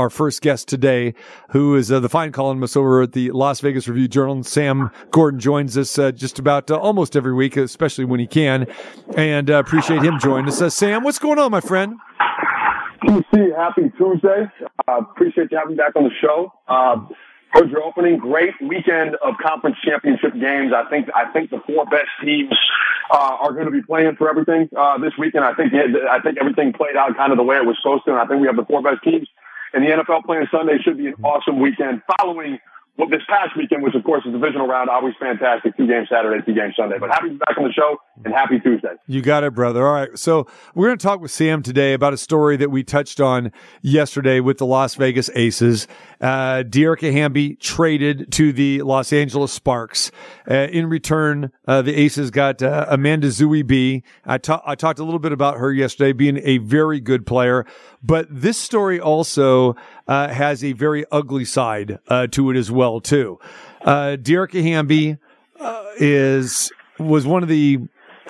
our first guest today, who is uh, the fine columnist over at the Las Vegas Review Journal. Sam Gordon joins us uh, just about uh, almost every week, especially when he can, and uh, appreciate him joining us. Uh, Sam, what's going on, my friend? TC, happy Tuesday. appreciate you having me back on the show. Heard your opening. Great weekend of conference championship games. I think I think the four best teams uh, are going to be playing for everything uh, this weekend. I think I think everything played out kind of the way it was supposed to. And I think we have the four best teams in the NFL playing Sunday. Should be an awesome weekend. Following well, this past weekend, which of course is divisional round, always fantastic. Two games Saturday, two games Sunday. But happy to be back on the show and happy Tuesday. You got it, brother. All right. So we're going to talk with Sam today about a story that we touched on yesterday with the Las Vegas Aces. Uh, Hamby traded to the Los Angeles Sparks. Uh, in return, uh, the Aces got uh, Amanda Zahui B. I, ta- I talked a little bit about her yesterday being a very good player, but this story also uh, has a very ugly side uh, to it as well too. Uh, Dearica Hamby uh, is was one of the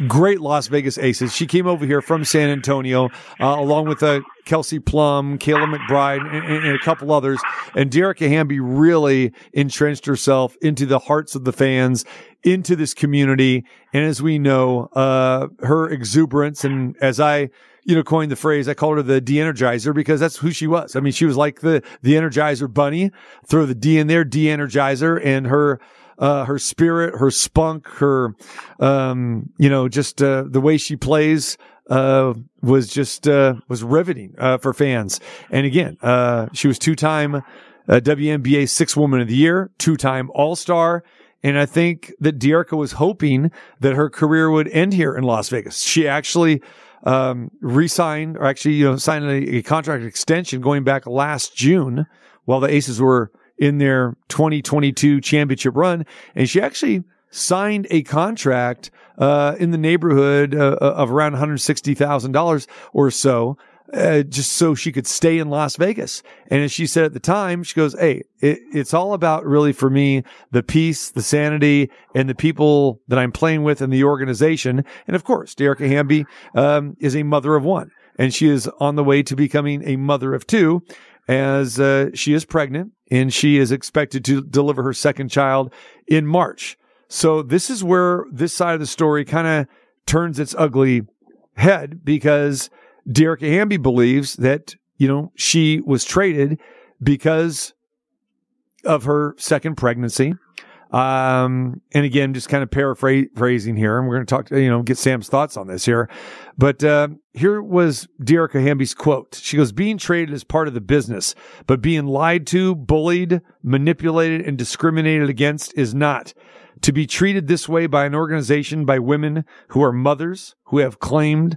great Las Vegas aces. She came over here from San Antonio, uh, along with uh, Kelsey Plum, Kayla McBride, and, and, a couple others. And Dearica Hamby really entrenched herself into the hearts of the fans, into this community. And as we know, her exuberance and as I, you know, coined the phrase, I called her the de-energizer because that's who she was. I mean, she was like the, the energizer bunny. Throw the D in there, de-energizer and her, uh, her spirit, her spunk, her, um, you know, just, uh, the way she plays, uh, was just, uh, was riveting, uh, for fans. And again, uh, she was two time, WNBA six woman of the year, two time all star. And I think that Dearica was hoping that her career would end here in Las Vegas. She actually, um, re-signed or actually, you know, signed a, a contract extension going back last June while the Aces were in their 2022 championship run. And she actually signed a contract, uh, in the neighborhood uh, of around $160,000 or so. Uh, just so she could stay in Las Vegas. And as she said at the time, she goes, Hey, it, it's all about really for me, the peace, the sanity and the people that I'm playing with in the organization. And of course, Dearica Hamby, um, is a mother of one and she is on the way to becoming a mother of two as, uh, she is pregnant and she is expected to deliver her second child in March. So this is where this side of the story kind of turns its ugly head because Dearica Hamby believes that, you know, she was traded because of her second pregnancy. Um, and again, just kind of paraphrasing here, and we're going to talk, you know, get Sam's thoughts on this here. But, uh, here was Dearica Hamby's quote. She goes, being traded is part of the business, but being lied to, bullied, manipulated, and discriminated against is not. To be treated this way by an organization by women who are mothers, who have claimed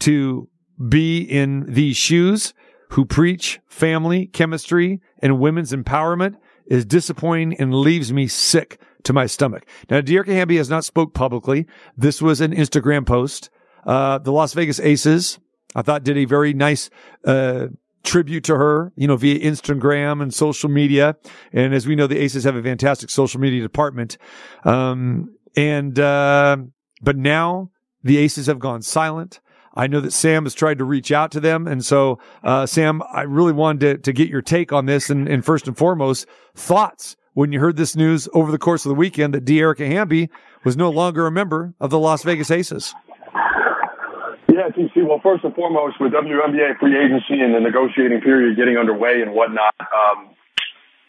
to be in these shoes who preach family, chemistry, and women's empowerment is disappointing and leaves me sick to my stomach. Now, Dearica Hamby has not spoke publicly. This was an Instagram post. Uh, the Las Vegas Aces, I thought did a very nice, uh, tribute to her, you know, via Instagram and social media. And as we know, the Aces have a fantastic social media department. Um, and, uh, but now the Aces have gone silent. I know that Sam has tried to reach out to them. And so, uh, Sam, I really wanted to, to get your take on this and, and first and foremost, thoughts when you heard this news over the course of the weekend that Dearica Hamby was no longer a member of the Las Vegas Aces. Yeah, TC. Well, first and foremost, with WNBA free agency and the negotiating period getting underway and whatnot, um,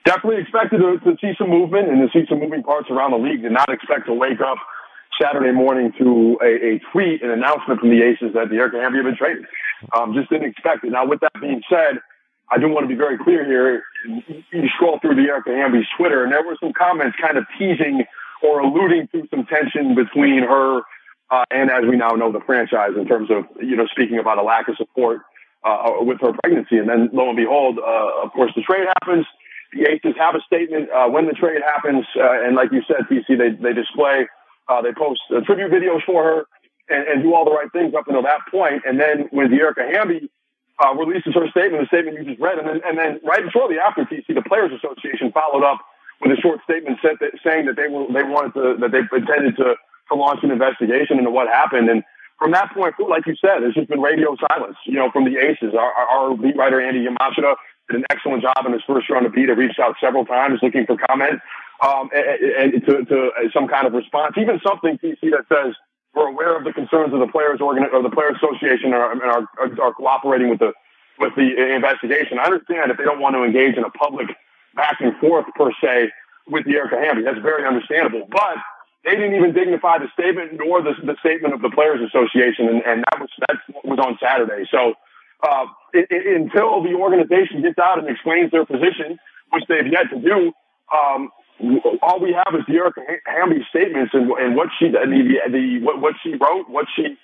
definitely expected to, to see some movement and to see some moving parts around the league. Did not expect to wake up Saturday morning to a, a tweet, an announcement from the Aces that Dearica Hamby had been traded. Um, just didn't expect it. Now, with that being said, I do want to be very clear here. You scroll through Dearica Hamby's Twitter, and there were some comments kind of teasing or alluding to some tension between her uh, and, as we now know, the franchise in terms of you know speaking about a lack of support uh, with her pregnancy. And then, lo and behold, uh, of course, the trade happens. The Aces have a statement uh, when the trade happens, uh, and like you said, TC, they they display uh, they post uh, tribute videos for her and, and, do all the right things up until that point. And then when Dearica Hamby uh, releases her statement, the statement you just read, and then, and then right shortly after, TC, the Players Association followed up with a short statement that, saying that they were they wanted to that they intended to to launch an investigation into what happened. And from that point, like you said, there's just been radio silence, you know, from the Aces. Our, our, beat writer Andy Yamashita did an excellent job in his first year of beat. I reached out several times looking for comment um, and, and to, to some kind of response, even something TC that says we're aware of the concerns of the players or the players association and, are, and are, are cooperating with the with the investigation. I understand if they don't want to engage in a public back and forth per se with Dearica Hamby. That's very understandable, but they didn't even dignify the statement nor the, the statement of the Players Association, and, and that was that was on Saturday. So uh, it, it, until the organization gets out and explains their position, which they've yet to do, um, all we have is Erica Hamby statements and, and what she the, the what, what she wrote, what she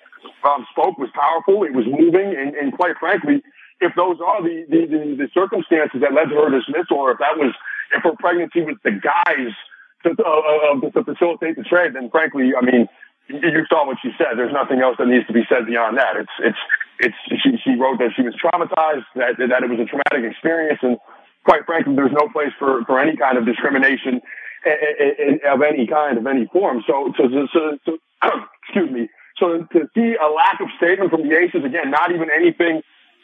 um, spoke was powerful. It was moving, and, and quite frankly, if those are the, the, the, the circumstances that led to her dismissal, or if that was if her pregnancy was the guise to, uh, uh, to facilitate the trade, then frankly, I mean, you saw what she said. There's nothing else that needs to be said beyond that. It's it's it's she she wrote that she was traumatized, that that it was a traumatic experience, and quite frankly, there's no place for for any kind of discrimination of any kind of any form. So excuse me. So to see a lack of statement from the Aces again, not even anything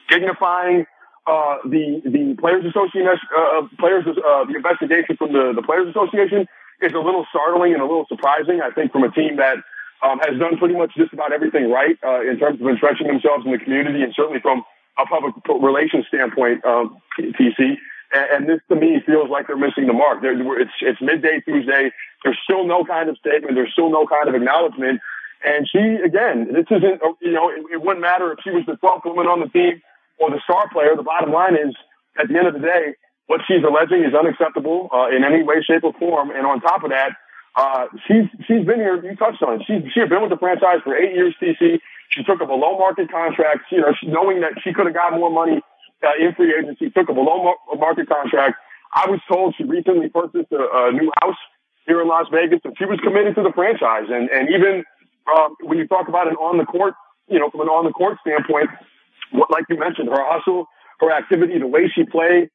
dignifying uh, the the players association uh, players uh, the investigation from the the players association is a little startling and a little surprising. I think from a team that um, has done pretty much just about everything right uh, in terms of entrenching themselves in the community, and certainly from a public relations standpoint, um, TC. And, and this to me feels like they're missing the mark. They're, it's it's midday Tuesday. There's still no kind of statement. There's still no kind of acknowledgement. And she, again, this isn't, you know, it, it wouldn't matter if she was the 12th woman on the team or the star player. The bottom line is, at the end of the day, what she's alleging is unacceptable uh, in any way, shape, or form. And on top of that, uh, she's she's been here. You touched on it. She she had been with the franchise for eight years. TC. She took up a below market contract. You know, knowing that she could have got more money uh, in free agency, took a below market contract. I was told she recently purchased a, a new house here in Las Vegas, and she was committed to the franchise. And and even um, when you talk about an on the court, you know, from an on the court standpoint, what like you mentioned, her hustle, her activity, the way she played,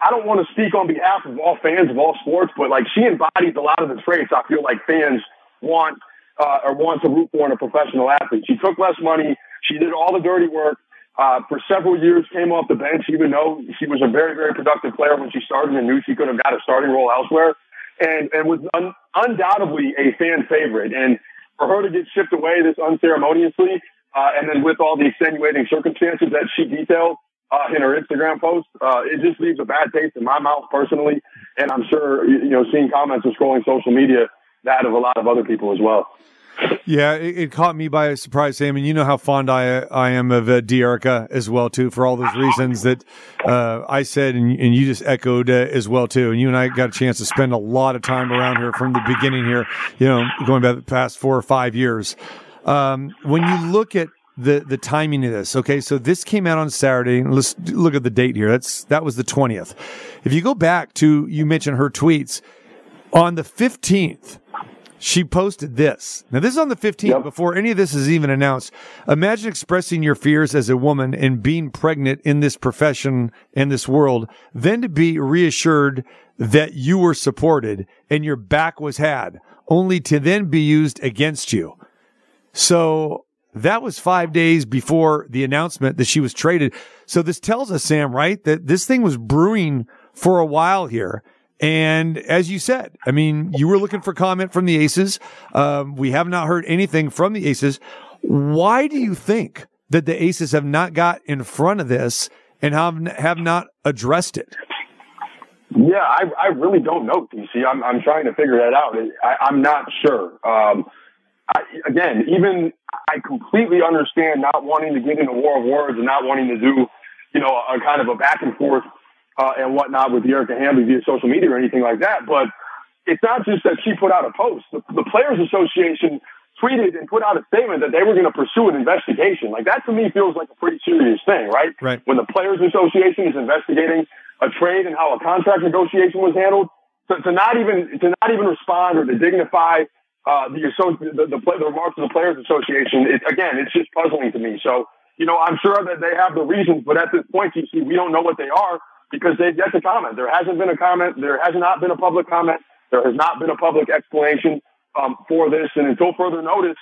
I don't want to speak on behalf of all fans of all sports, but like she embodies a lot of the traits I feel like fans want uh, or want to root for in a professional athlete. She took less money. She did all the dirty work. Uh, for several years, came off the bench, even though she was a very, very productive player when she started and knew she could have got a starting role elsewhere, and and was un- undoubtedly a fan favorite. And for her to get shipped away this unceremoniously, uh, and then with all the extenuating circumstances that she detailed, uh, in her Instagram post. Uh, it just leaves a bad taste in my mouth personally, and I'm sure you know seeing comments and scrolling social media that of a lot of other people as well. Yeah, it, it, caught me by surprise, Sam. And you know how fond I I am of uh, Dearica as well too, for all those reasons that uh, I said, and, and, you just echoed uh, as well too. And you and I got a chance to spend a lot of time around her from the beginning here. You know, going back the past four or five years. Um, when you look at the the timing of this. Okay, so this came out on Saturday. Let's look at the date here. That's that was the twentieth. If you go back to you mentioned her tweets on the fifteenth. She posted this. Now, this is on the 15th yep. before any of this is even announced. Imagine expressing your fears as a woman and being pregnant in this profession, in this world, then to be reassured that you were supported and your back was had, only to then be used against you. So that was five days before the announcement that she was traded. So this tells us, Sam, right, that this thing was brewing for a while here. And as you said, I mean, you were looking for comment from the Aces. Um, we have not heard anything from the Aces. Why do you think that the Aces have not got in front of this and have have not addressed it? Yeah, I, I really don't know, TC. I'm, I'm trying to figure that out. I, I'm not sure. Um, I, again, even I completely understand not wanting to get in a war of words and not wanting to do, you know, a, kind of a back and forth uh, and whatnot with Erica Hamby via social media or anything like that. But it's not just that she put out a post. The, the Players Association tweeted and put out a statement that they were going to pursue an investigation. Like that to me feels like a pretty serious thing, right? Right. When the Players Association is investigating a trade and how a contract negotiation was handled, to, to not even to not even respond or to dignify uh, the, the, the, the remarks of the Players Association, it, again, it's just puzzling to me. So, you know, I'm sure that they have the reasons, but at this point, you see, we don't know what they are because they've yet to comment. There hasn't been a comment. There has not been a public comment. There has not been a public explanation um, for this. And until further notice,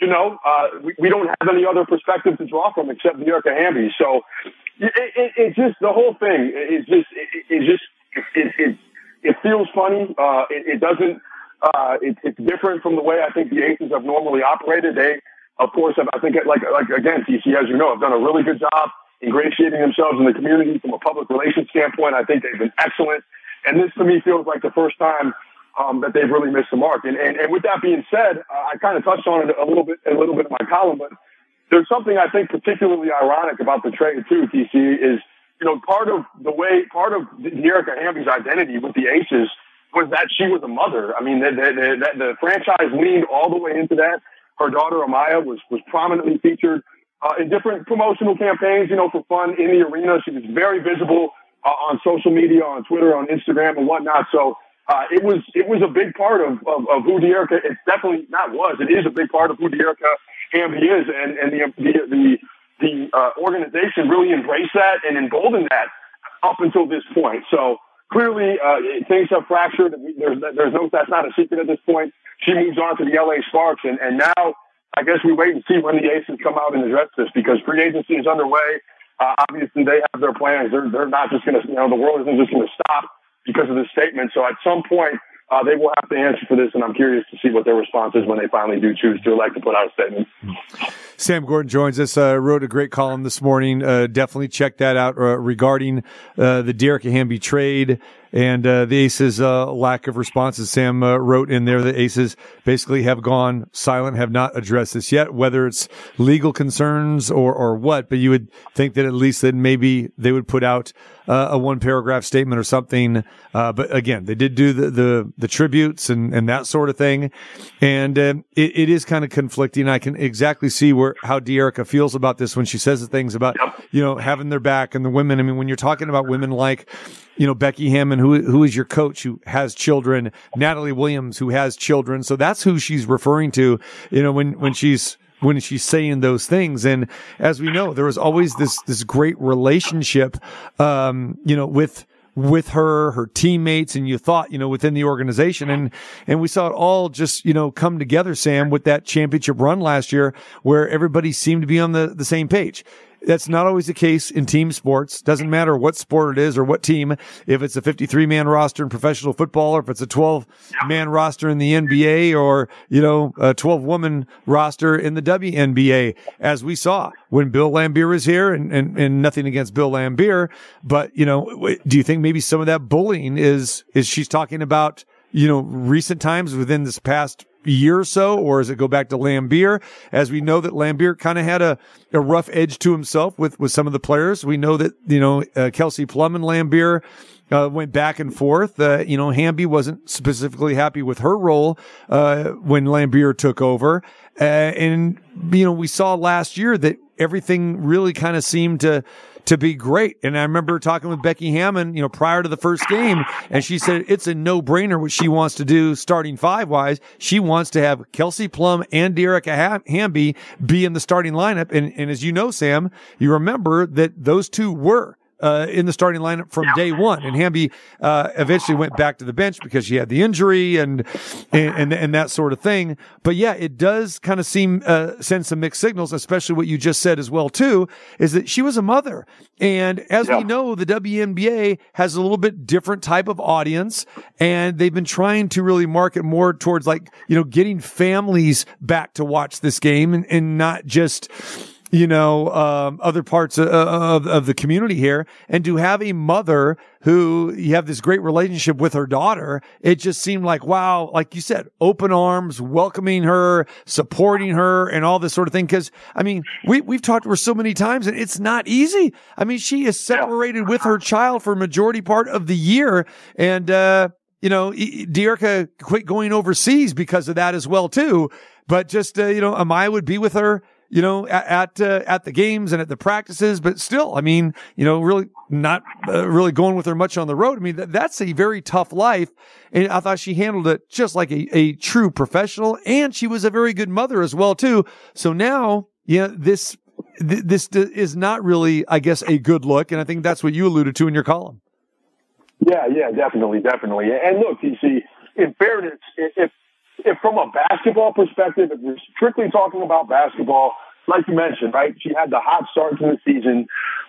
you know, uh, we, we don't have any other perspective to draw from except Dearica Hamby. So it, it, it just, the whole thing is just, it, it just, it, it, it feels funny. Uh, it, doesn't, uh, it, it's different from the way I think the Aces have normally operated. They, of course, have, I think, like, like again, TC, as you know, have done a really good job ingratiating themselves in the community from a public relations standpoint. I think they've been excellent. And this to me feels like the first time um, that they've really missed the mark. And, and, and with that being said, uh, I kind of touched on it a little bit, a little bit in my column, but there's something I think particularly ironic about the trade too, TC, is, you know, part of the way, part of Dearica Hamby's identity with the Aces was that she was a mother. I mean, the, the, the, the franchise leaned all the way into that. Her daughter Amaya was, was prominently featured uh, in different promotional campaigns, you know, for fun in the arena. She was very visible uh, on social media, on Twitter, on Instagram, and whatnot. So uh, it was it was a big part of, of, of who Dearica. It's definitely not was. It is a big part of who Dearica Hamby is, and and the the the, the uh, organization really embraced that and emboldened that up until this point. So clearly uh, things have fractured. There's there's no that's not a secret at this point. She moves on to the LA Sparks, and and now I guess we wait and see when the Aces come out and address this because free agency is underway. Uh, obviously, they have their plans. They're they're not just going to, you know, the world isn't just going to stop because of this statement. So at some point, uh, they will have to answer for this, and I'm curious to see what their response is when they finally do choose to elect to put out a statement. Sam Gordon joins us. Uh, wrote a great column this morning. Uh, definitely check that out uh, regarding uh, the Dearica Hamby trade and uh, the Aces' uh, lack of responses. Sam uh, wrote in there the Aces basically have gone silent, have not addressed this yet, whether it's legal concerns or or what. But you would think that at least that maybe they would put out uh, a one paragraph statement or something. Uh, but again, they did do the the, the tributes and and that sort of thing, and um, it, it is kind of conflicting. I can exactly see where how Dearica feels about this when she says the things about you know having their back and the women. I mean, when you're talking about women like you know, Becky Hammon, who, who is your coach who has children, Natalie Williams, who has children. So that's who she's referring to, you know, when, when she's, when she's saying those things. And as we know, there was always this, this great relationship, um, you know, with, with her, her teammates, and you thought, you know, within the organization. And, and we saw it all just, you know, come together, Sam, with that championship run last year where everybody seemed to be on the, the same page. That's not always the case in team sports. Doesn't matter what sport it is or what team. If it's a 53 man roster in professional football or if it's a 12 man roster in the NBA or, you know, a 12 woman roster in the WNBA, as we saw when Bill Laimbeer was here and, and, and nothing against Bill Laimbeer. But, you know, do you think maybe some of that bullying is, is she's talking about, you know, recent times within this past year or so, or does it go back to Laimbeer? As we know that Laimbeer kind of had a, a rough edge to himself with, with some of the players. We know that, you know, uh, Kelsey Plum and Laimbeer, uh, went back and forth. Uh, you know, Hamby wasn't specifically happy with her role, uh, when Laimbeer took over. Uh, and, you know, we saw last year that everything really kind of seemed to, to be great. And I remember talking with Becky Hammon, you know, prior to the first game, and she said it's a no brainer what she wants to do starting five wise. She wants to have Kelsey Plum and Dearica Hamby be in the starting lineup. And, and as you know, Sam, you remember that those two were uh, in the starting lineup from day one. And Hamby uh, eventually went back to the bench because she had the injury and and and, and that sort of thing. But yeah, it does kind of seem uh, send some mixed signals, especially what you just said as well too, is that she was a mother, and as yeah. we know, the WNBA has a little bit different type of audience, and they've been trying to really market more towards like you know getting families back to watch this game and, and not just you know, um, other parts of, of, of, the community here. And to have a mother who you have this great relationship with her daughter, it just seemed like, wow, like you said, open arms, welcoming her, supporting her and all this sort of thing. Cause I mean, we, we've talked to her so many times and it's not easy. I mean, she is separated with her child for majority part of the year. And, uh, you know, Dearica quit going overseas because of that as well, too. But just, uh, you know, Amaya would be with her you know, at at, uh, at, the games and at the practices, but still, I mean, you know, really not uh, really going with her much on the road. I mean, th- that's a very tough life, and I thought she handled it just like a, a true professional, and she was a very good mother as well too. So now, yeah, this th- this d- is not really, I guess, a good look, and I think that's what you alluded to in your column. Yeah, yeah, definitely, definitely. And look, you see, in fairness, if if from a basketball perspective, if we're strictly talking about basketball, like you mentioned, right? She had the hot start to the season,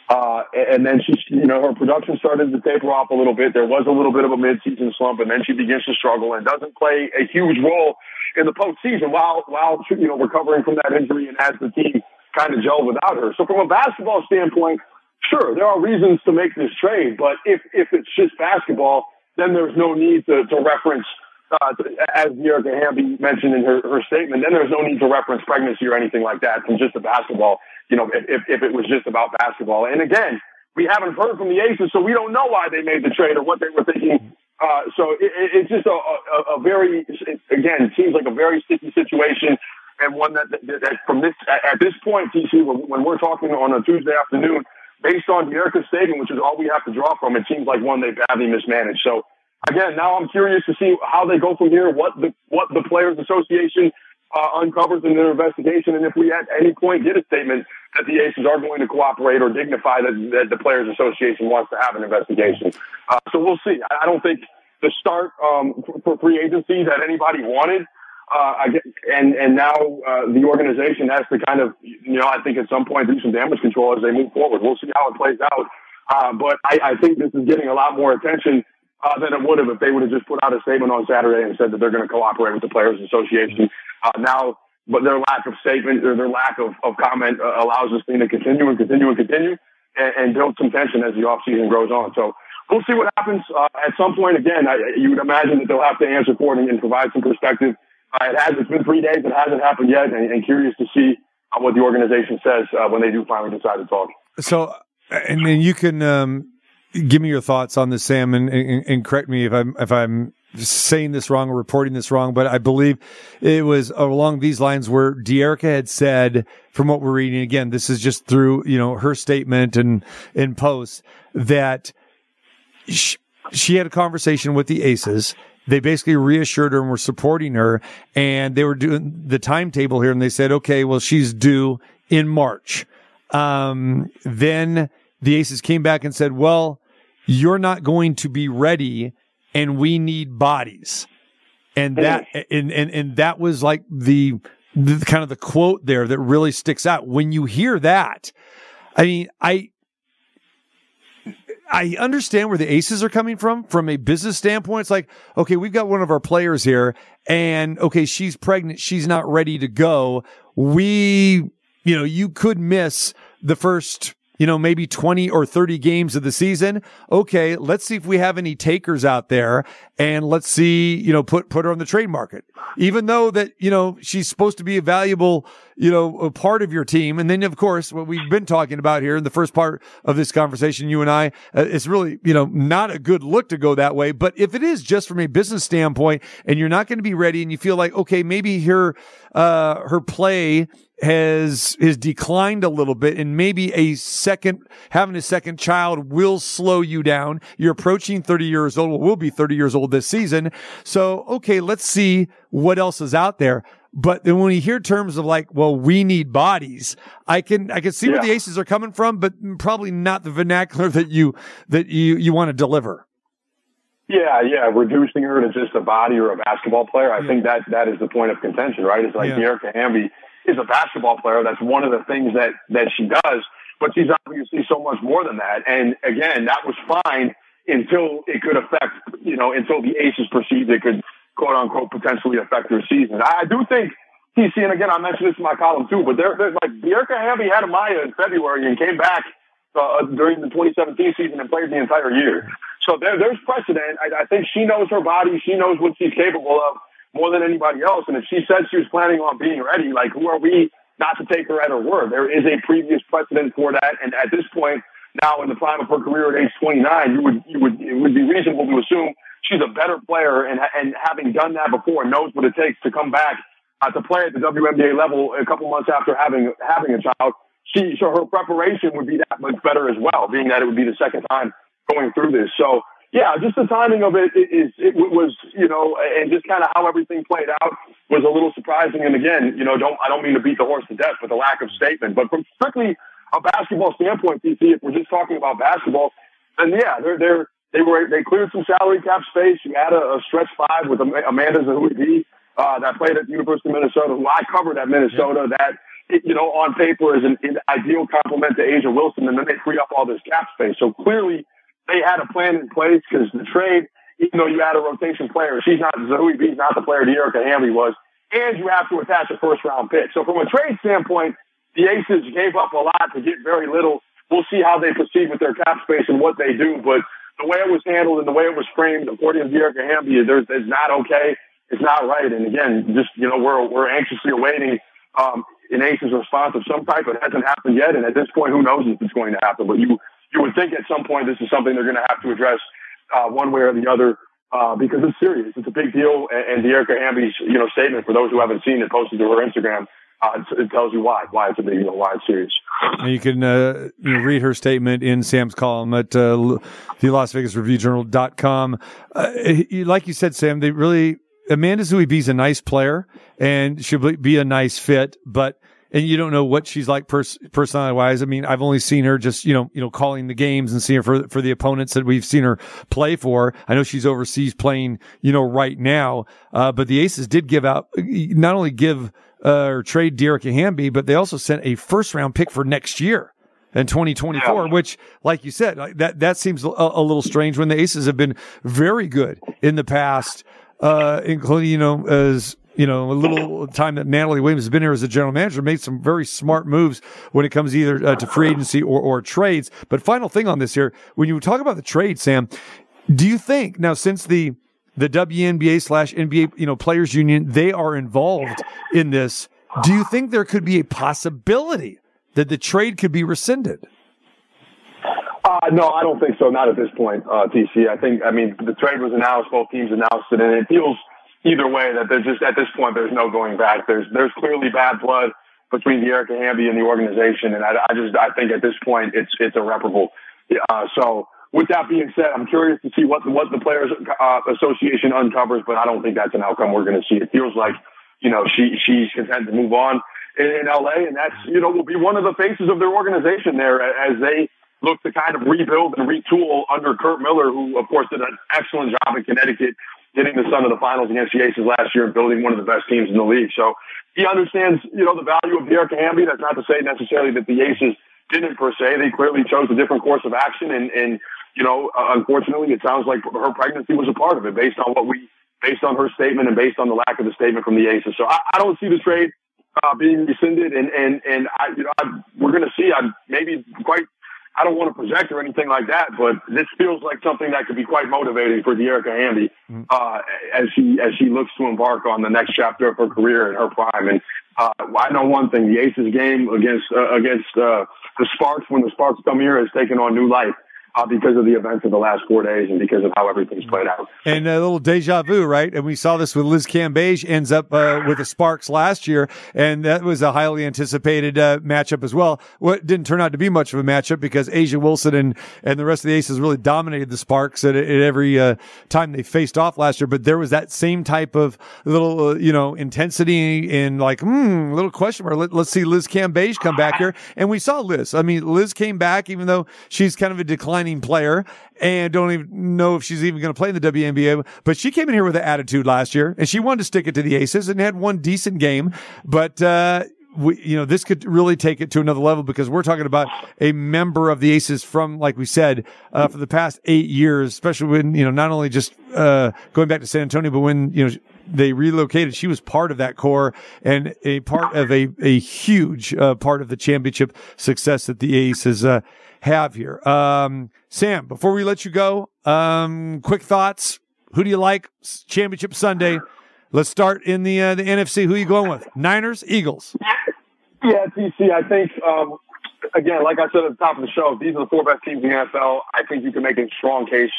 uh, and then she, you know, her production started to taper off a little bit. There was a little bit of a mid-season slump, and then she begins to struggle and doesn't play a huge role in the postseason while while you know recovering from that injury and as the team kind of gel without her. So from a basketball standpoint, sure, there are reasons to make this trade, but if if it's just basketball, then there's no need to, to reference uh, as Dearica Hamby mentioned in her, her statement, then there's no need to reference pregnancy or anything like that from just the basketball, you know, if, if it was just about basketball. And again, we haven't heard from the Aces, so we don't know why they made the trade or what they were thinking. Uh, so it, it's just a, a, a very, again, it seems like a very sticky situation and one that, that, that from this, at this point, TC, when we're talking on a Tuesday afternoon, based on Dearica's statement, which is all we have to draw from, it seems like one they badly mismanaged. So again, now I'm curious to see how they go from here, what the what the Players Association uh, uncovers in their investigation, and if we at any point get a statement that the Aces are going to cooperate or dignify that, that the Players Association wants to have an investigation. Uh, so we'll see. I, I don't think the start um, for free agency that anybody wanted. Uh, and and now uh, the organization has to kind of, you know, I think at some point do some damage control as they move forward. We'll see how it plays out. Uh, but I, I think this is getting a lot more attention uh, than it would have if they would have just put out a statement on Saturday and said that they're going to cooperate with the Players Association. Uh, now, but their lack of statement or their lack of, of comment uh, allows this thing to continue and continue and continue and, and build some tension as the offseason grows on. So we'll see what happens. Uh, at some point, again, I, you would imagine that they'll have to answer for it and, and provide some perspective. Uh, it has, it's been three days. It hasn't happened yet and, and curious to see uh, what the organization says uh, when they do finally decide to talk. So, and then you can, um, give me your thoughts on this, Sam, and, and, and, correct me if I'm if I'm saying this wrong or reporting this wrong. But I believe it was along these lines where Dearica had said, from what we're reading, again, this is just through you know her statement and in posts that she, she had a conversation with the Aces. They basically reassured her and were supporting her, and they were doing the timetable here, and they said, okay, well, she's due in March. Um, then the Aces came back and said, well, you're not going to be ready and we need bodies. And that, and, and, and that was like the, the kind of the quote there that really sticks out. When you hear that, I mean, I, I understand where the aces are coming from from a business standpoint. It's like, okay, we've got one of our players here and okay, she's pregnant. She's not ready to go. We, you know, you could miss the first you know, maybe 20 or 30 games of the season. Okay, let's see if we have any takers out there and let's see, you know, put, put her on the trade market. Even though that, you know, she's supposed to be a valuable, you know, a part of your team. And then, of course, what we've been talking about here in the first part of this conversation, you and I, uh, it's really, you know, not a good look to go that way. But if it is just from a business standpoint and you're not going to be ready and you feel like, okay, maybe her, uh, her play has has declined a little bit and maybe a second having a second child will slow you down. You're approaching 30 years old well we'll be 30 years old this season. So okay let's see what else is out there. But then when you hear terms of like well we need bodies i can i can see yeah. where the aces are coming from but probably not the vernacular that you that you you want to deliver yeah, yeah, reducing her to just a body or a basketball player. I yeah. think that that is the point of contention, right? It's like yeah. Hamby is a basketball player. That's one of the things that, that she does, but she's obviously so much more than that. And again, that was fine until it could affect, you know, until the Aces perceived it could quote unquote potentially affect their season. I do think TC, and again, I mentioned this in my column too, but there, there's like Dearica Hamby had Amaya in February and came back uh, during the 2017 season and played the entire year. So there, there's precedent. I, I think she knows her body. She knows what she's capable of more than anybody else. And if she said she was planning on being ready, like who are we not to take her at her word? There is a previous precedent for that. And at this point, now in the prime of her career at age 29, you would, you would, it would be reasonable to assume she's a better player and, and having done that before knows what it takes to come back uh, to play at the WNBA level a couple months after having, having a child. She, so her preparation would be that much better as well, being that it would be the second time going through this. So yeah, just the timing of it is it was you know, and just kind of how everything played out was a little surprising. And again, you know, don't I don't mean to beat the horse to death with the lack of statement, but from strictly a basketball standpoint, TC, if we're just talking about basketball, then yeah, they're they're they were they cleared some salary cap space. You had a, a stretch five with Amanda Zahui B uh, that played at the University of Minnesota, who I covered at Minnesota, that you know on paper is an, an ideal complement to A'ja Wilson, and then they free up all this cap space. So clearly they had a plan in place because the trade, even though you add a rotation player, she's not Zahui B's not the player Dearica Hamby was, and you have to attach a first round pick. So from a trade standpoint, the Aces gave up a lot to get very little. We'll see how they proceed with their cap space and what they do, but the way it was handled and the way it was framed, according to Dearica Hamby, there's, it's not okay. It's not right. And again, just, you know, we're, we're anxiously awaiting, um, an Aces response of some type. It hasn't happened yet. And at this point, who knows if it's going to happen, but you, you would think at some point this is something they're going to have to address, uh, one way or the other. Uh, because it's serious. It's a big deal. And, and Hamby's, you know, statement for those who haven't seen it posted to her Instagram uh, it tells you why, why it's a big deal, why it's serious. You can uh, you know, read her statement in Sam's column at uh, the Las Vegas Review Journal.com. Uh, like you said, Sam, they really, Amanda B's a nice player and she'll be a nice fit, but and you don't know what she's like pers- personality wise. I mean, I've only seen her just, you know, you know, calling the games and seeing her for, for the opponents that we've seen her play for. I know she's overseas playing, you know, right now. Uh, but the Aces did give out, not only give, uh, or trade Dearica Hamby, but they also sent a first round pick for next year in 2024, yeah. which, like you said, that, that seems a, a, little strange when the Aces have been very good in the past, uh, including, you know, as, you know, a little time that Natalie Williams has been here as a general manager, made some very smart moves when it comes either uh, to free agency or, or trades. But final thing on this here, when you talk about the trade, Sam, do you think now since the the WNBA slash NBA, you know, players union, they are involved in this. Do you think there could be a possibility that the trade could be rescinded? Uh, no, I don't think so. Not at this point, uh, TC. I think, I mean, the trade was announced, both teams announced it, and it feels either way that there's just, at this point, there's no going back. There's, there's clearly bad blood between Dearica Hamby and the organization, and I, I just, I think at this point, it's, it's irreparable. Uh, so, with that being said, I'm curious to see what the, what the Players uh, Association uncovers, but I don't think that's an outcome we're going to see. It feels like, you know, she she's content to move on in, in LA, and that's you know will be one of the faces of their organization there as they look to kind of rebuild and retool under Curt Miller, who of course did an excellent job in Connecticut, getting the Sun to the finals against the Aces last year and building one of the best teams in the league. So he understands, you know, the value of Dearica Hamby. That's not to say necessarily that the Aces didn't per se. They clearly chose a different course of action and, and you know, uh, unfortunately, it sounds like her pregnancy was a part of it based on what we, based on her statement and based on the lack of the statement from the Aces. So I, I don't see the trade uh, being rescinded, and and and I, you know, I, we're going to see. I maybe quite. I don't want to project or anything like that, but this feels like something that could be quite motivating for Dearica Hamby mm-hmm. uh, as she as she looks to embark on the next chapter of her career in her prime. And uh, I know one thing: the Aces game against uh, against uh, the Sparks when the Sparks come here has taken on new life uh, because of the events of the last four days and because of how everything's played out. And a little deja vu, right? And we saw this with Liz Cambage ends up uh, with the Sparks last year, and that was a highly anticipated uh, matchup as well. What well, didn't turn out to be much of a matchup because A'ja Wilson and and the rest of the Aces really dominated the Sparks at, at every uh, time they faced off last year. But there was that same type of little, uh, you know, intensity and like, hmm, a little question mark. Let, us see Liz Cambage come back here, and we saw Liz. I mean, Liz came back even though she's kind of a player and don't even know if she's even going to play in the WNBA. But she came in here with an attitude last year and she wanted to stick it to the Aces and had one decent game. But, uh, we, you know, this could really take it to another level because we're talking about a member of the Aces from, like we said, uh, for the past eight years, especially when, you know, not only just, uh, going back to San Antonio, but when, you know, they relocated, she was part of that core and a part of a, a huge, uh, part of the championship success that the Aces, uh, have here. Um, Sam, before we let you go, um, quick thoughts. Who do you like? Championship Sunday. Let's start in the uh, the NFC. Who are you going with? Niners, Eagles. Yeah, TC. I think um, again, like I said at the top of the show, these are the four best teams in the NFL. I think you can make a strong case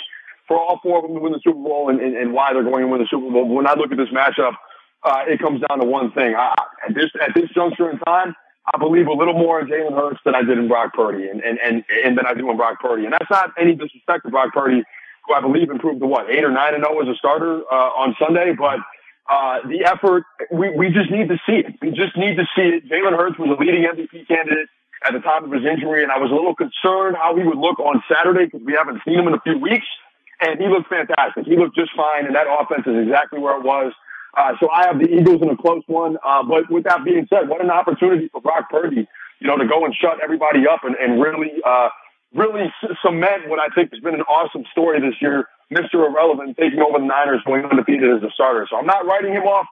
for all four of them to win the Super Bowl and, and, and why they're going to win the Super Bowl. But when I look at this matchup, uh, it comes down to one thing. I, at this at this juncture in time, I believe a little more in Jalen Hurts than I did in Brock Purdy, and and and and than I do in Brock Purdy. And that's not any disrespect to Brock Purdy, who I believe improved to what eight or nine and zero as a starter uh, on Sunday. But uh, the effort, we we just need to see it. We just need to see it. Jalen Hurts was a leading MVP candidate at the time of his injury, and I was a little concerned how he would look on Saturday because we haven't seen him in a few weeks. And he looked fantastic. He looked just fine, and that offense is exactly where it was Uh, so I have the Eagles in a close one. Uh, but with that being said, what an opportunity for Brock Purdy, you know, to go and shut everybody up and, and really, uh, really cement what I think has been an awesome story this year. Mr. Irrelevant taking over the Niners going undefeated as a starter. So I'm not writing him off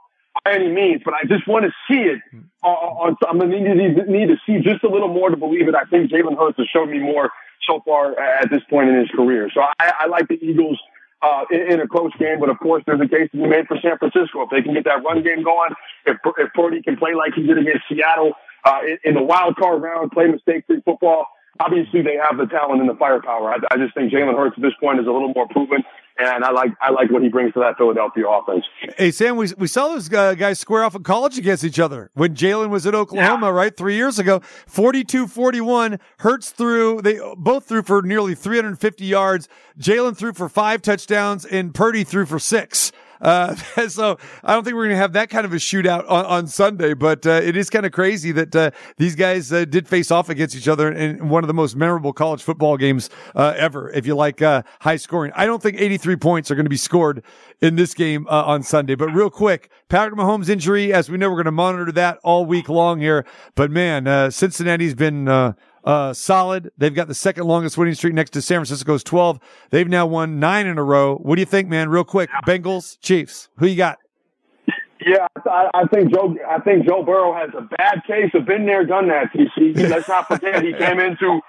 by any means, but I just want to see it. Uh, on, I'm going to need, need to see just a little more to believe it. I think Jalen Hurts has shown me more so far at this point in his career. So I, I like the Eagles uh, in, in, a close game, but of course there's a case to be made for San Francisco. If they can get that run game going, if, if Purdy can play like he did against Seattle uh, in, in the wild card round, play mistake-free football, obviously they have the talent and the firepower. I, I just think Jalen Hurts at this point is a little more proven, and I like I like what he brings to that Philadelphia offense. Hey Sam, we we saw those uh, guys square off in college against each other when Jalen was at Oklahoma, yeah. right, three years ago. 42-41, Hurts threw. They both threw for nearly 350 yards. Jalen threw for five touchdowns, and Purdy threw for six. Uh, so I don't think we're going to have that kind of a shootout on, on Sunday, but uh, it is kind of crazy that uh, these guys uh, did face off against each other in one of the most memorable college football games uh, ever. If you like uh, high scoring, I don't think 83 points are going to be scored in this game on Sunday. But real quick, Patrick Mahomes injury, as we know, we're going to monitor that all week long here. But man, Cincinnati's been uh, solid. They've got the second longest winning streak next to San Francisco's 12. They've now won nine in a row. What do you think, man? Real quick, Bengals, Chiefs. Who you got? Yeah, I, I think Joe. I think Joe Burrow has a bad case of been there, done that. TC. Let's not forget he came into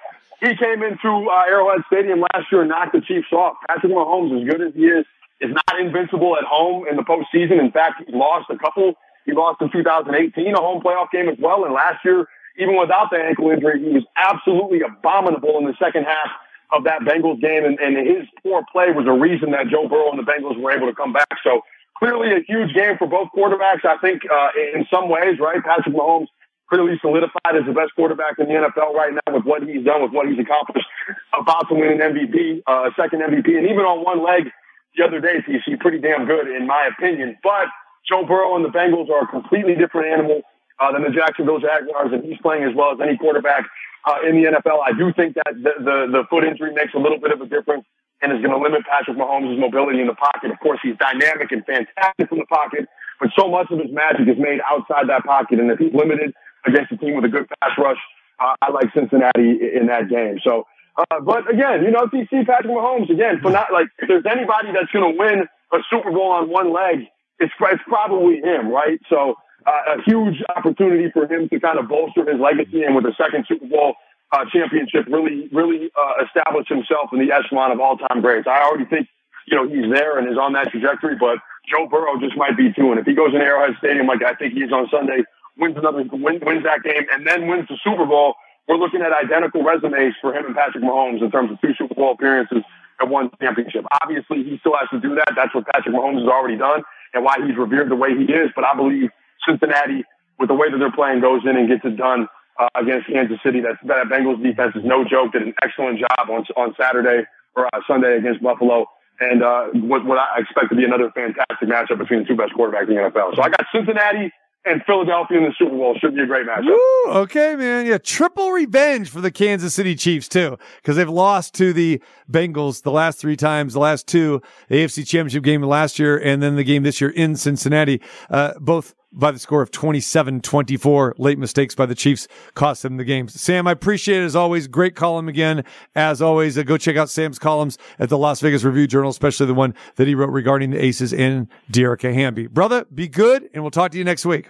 he came into uh, Arrowhead Stadium last year and knocked the Chiefs off. Patrick Mahomes, as good as he is, is not invincible at home in the postseason. In fact, he lost a couple. He lost in 2018 a home playoff game as well, and last year even without the ankle injury, he was absolutely abominable in the second half of that Bengals game. And, and his poor play was a reason that Joe Burrow and the Bengals were able to come back. So clearly a huge game for both quarterbacks. I think, uh, in some ways, right? Patrick Mahomes clearly solidified as the best quarterback in the NFL right now with what he's done, with what he's accomplished, about to win an MVP, uh, a second MVP, and even on one leg the other day, you pretty damn good in my opinion. But Joe Burrow and the Bengals are a completely different animal uh, than the Jacksonville Jaguars, and he's playing as well as any quarterback uh, in the NFL. I do think that the, the, the foot injury makes a little bit of a difference and is going to limit Patrick Mahomes' mobility in the pocket. Of course, he's dynamic and fantastic from the pocket, but so much of his magic is made outside that pocket. And if he's limited against a team with a good pass rush, uh, I like Cincinnati in that game. So, uh, but again, you know, if you see Patrick Mahomes again for not like if there's anybody that's going to win a Super Bowl on one leg, it's it's probably him, right? So a huge opportunity for him to kind of bolster his legacy and with a second Super Bowl uh, championship, really, really uh, establish himself in the echelon of all-time greats. I already think, you know, he's there and is on that trajectory, but Joe Burrow just might be too. And if he goes in Arrowhead Stadium like I think he is on Sunday, wins another, win, wins that game, and then wins the Super Bowl, we're looking at identical resumes for him and Patrick Mahomes in terms of two Super Bowl appearances and one championship. Obviously, he still has to do that. That's what Patrick Mahomes has already done and why he's revered the way he is. But I believe Cincinnati, with the way that they're playing, goes in and gets it done uh, against Kansas City. That that Bengals defense is no joke. Did an excellent job on on Saturday or uh, Sunday against Buffalo, and uh, what, what I expect to be another fantastic matchup between the two best quarterbacks in the NFL. So I got Cincinnati and Philadelphia in the Super Bowl. Should be a great matchup. Woo, okay, man. Yeah, triple revenge for the Kansas City Chiefs too, because they've lost to the Bengals the last three times. The last two, AFC Championship game last year, and then the game this year in Cincinnati. Uh, both by the score of 27-24. Late mistakes by the Chiefs cost them the game. Sam, I appreciate it as always. Great column again. As always, uh, go check out Sam's columns at the Las Vegas Review Journal, especially the one that he wrote regarding the Aces and Dearica Hamby. Brother, be good, and we'll talk to you next week.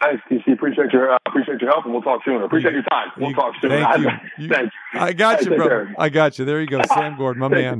Thanks, TC. Appreciate your uh, appreciate your help, and we'll talk soon. Appreciate your time. We'll you, talk soon. Thank you. you Thanks. I got you, brother. I got you. There you go, Sam Gordon, my man.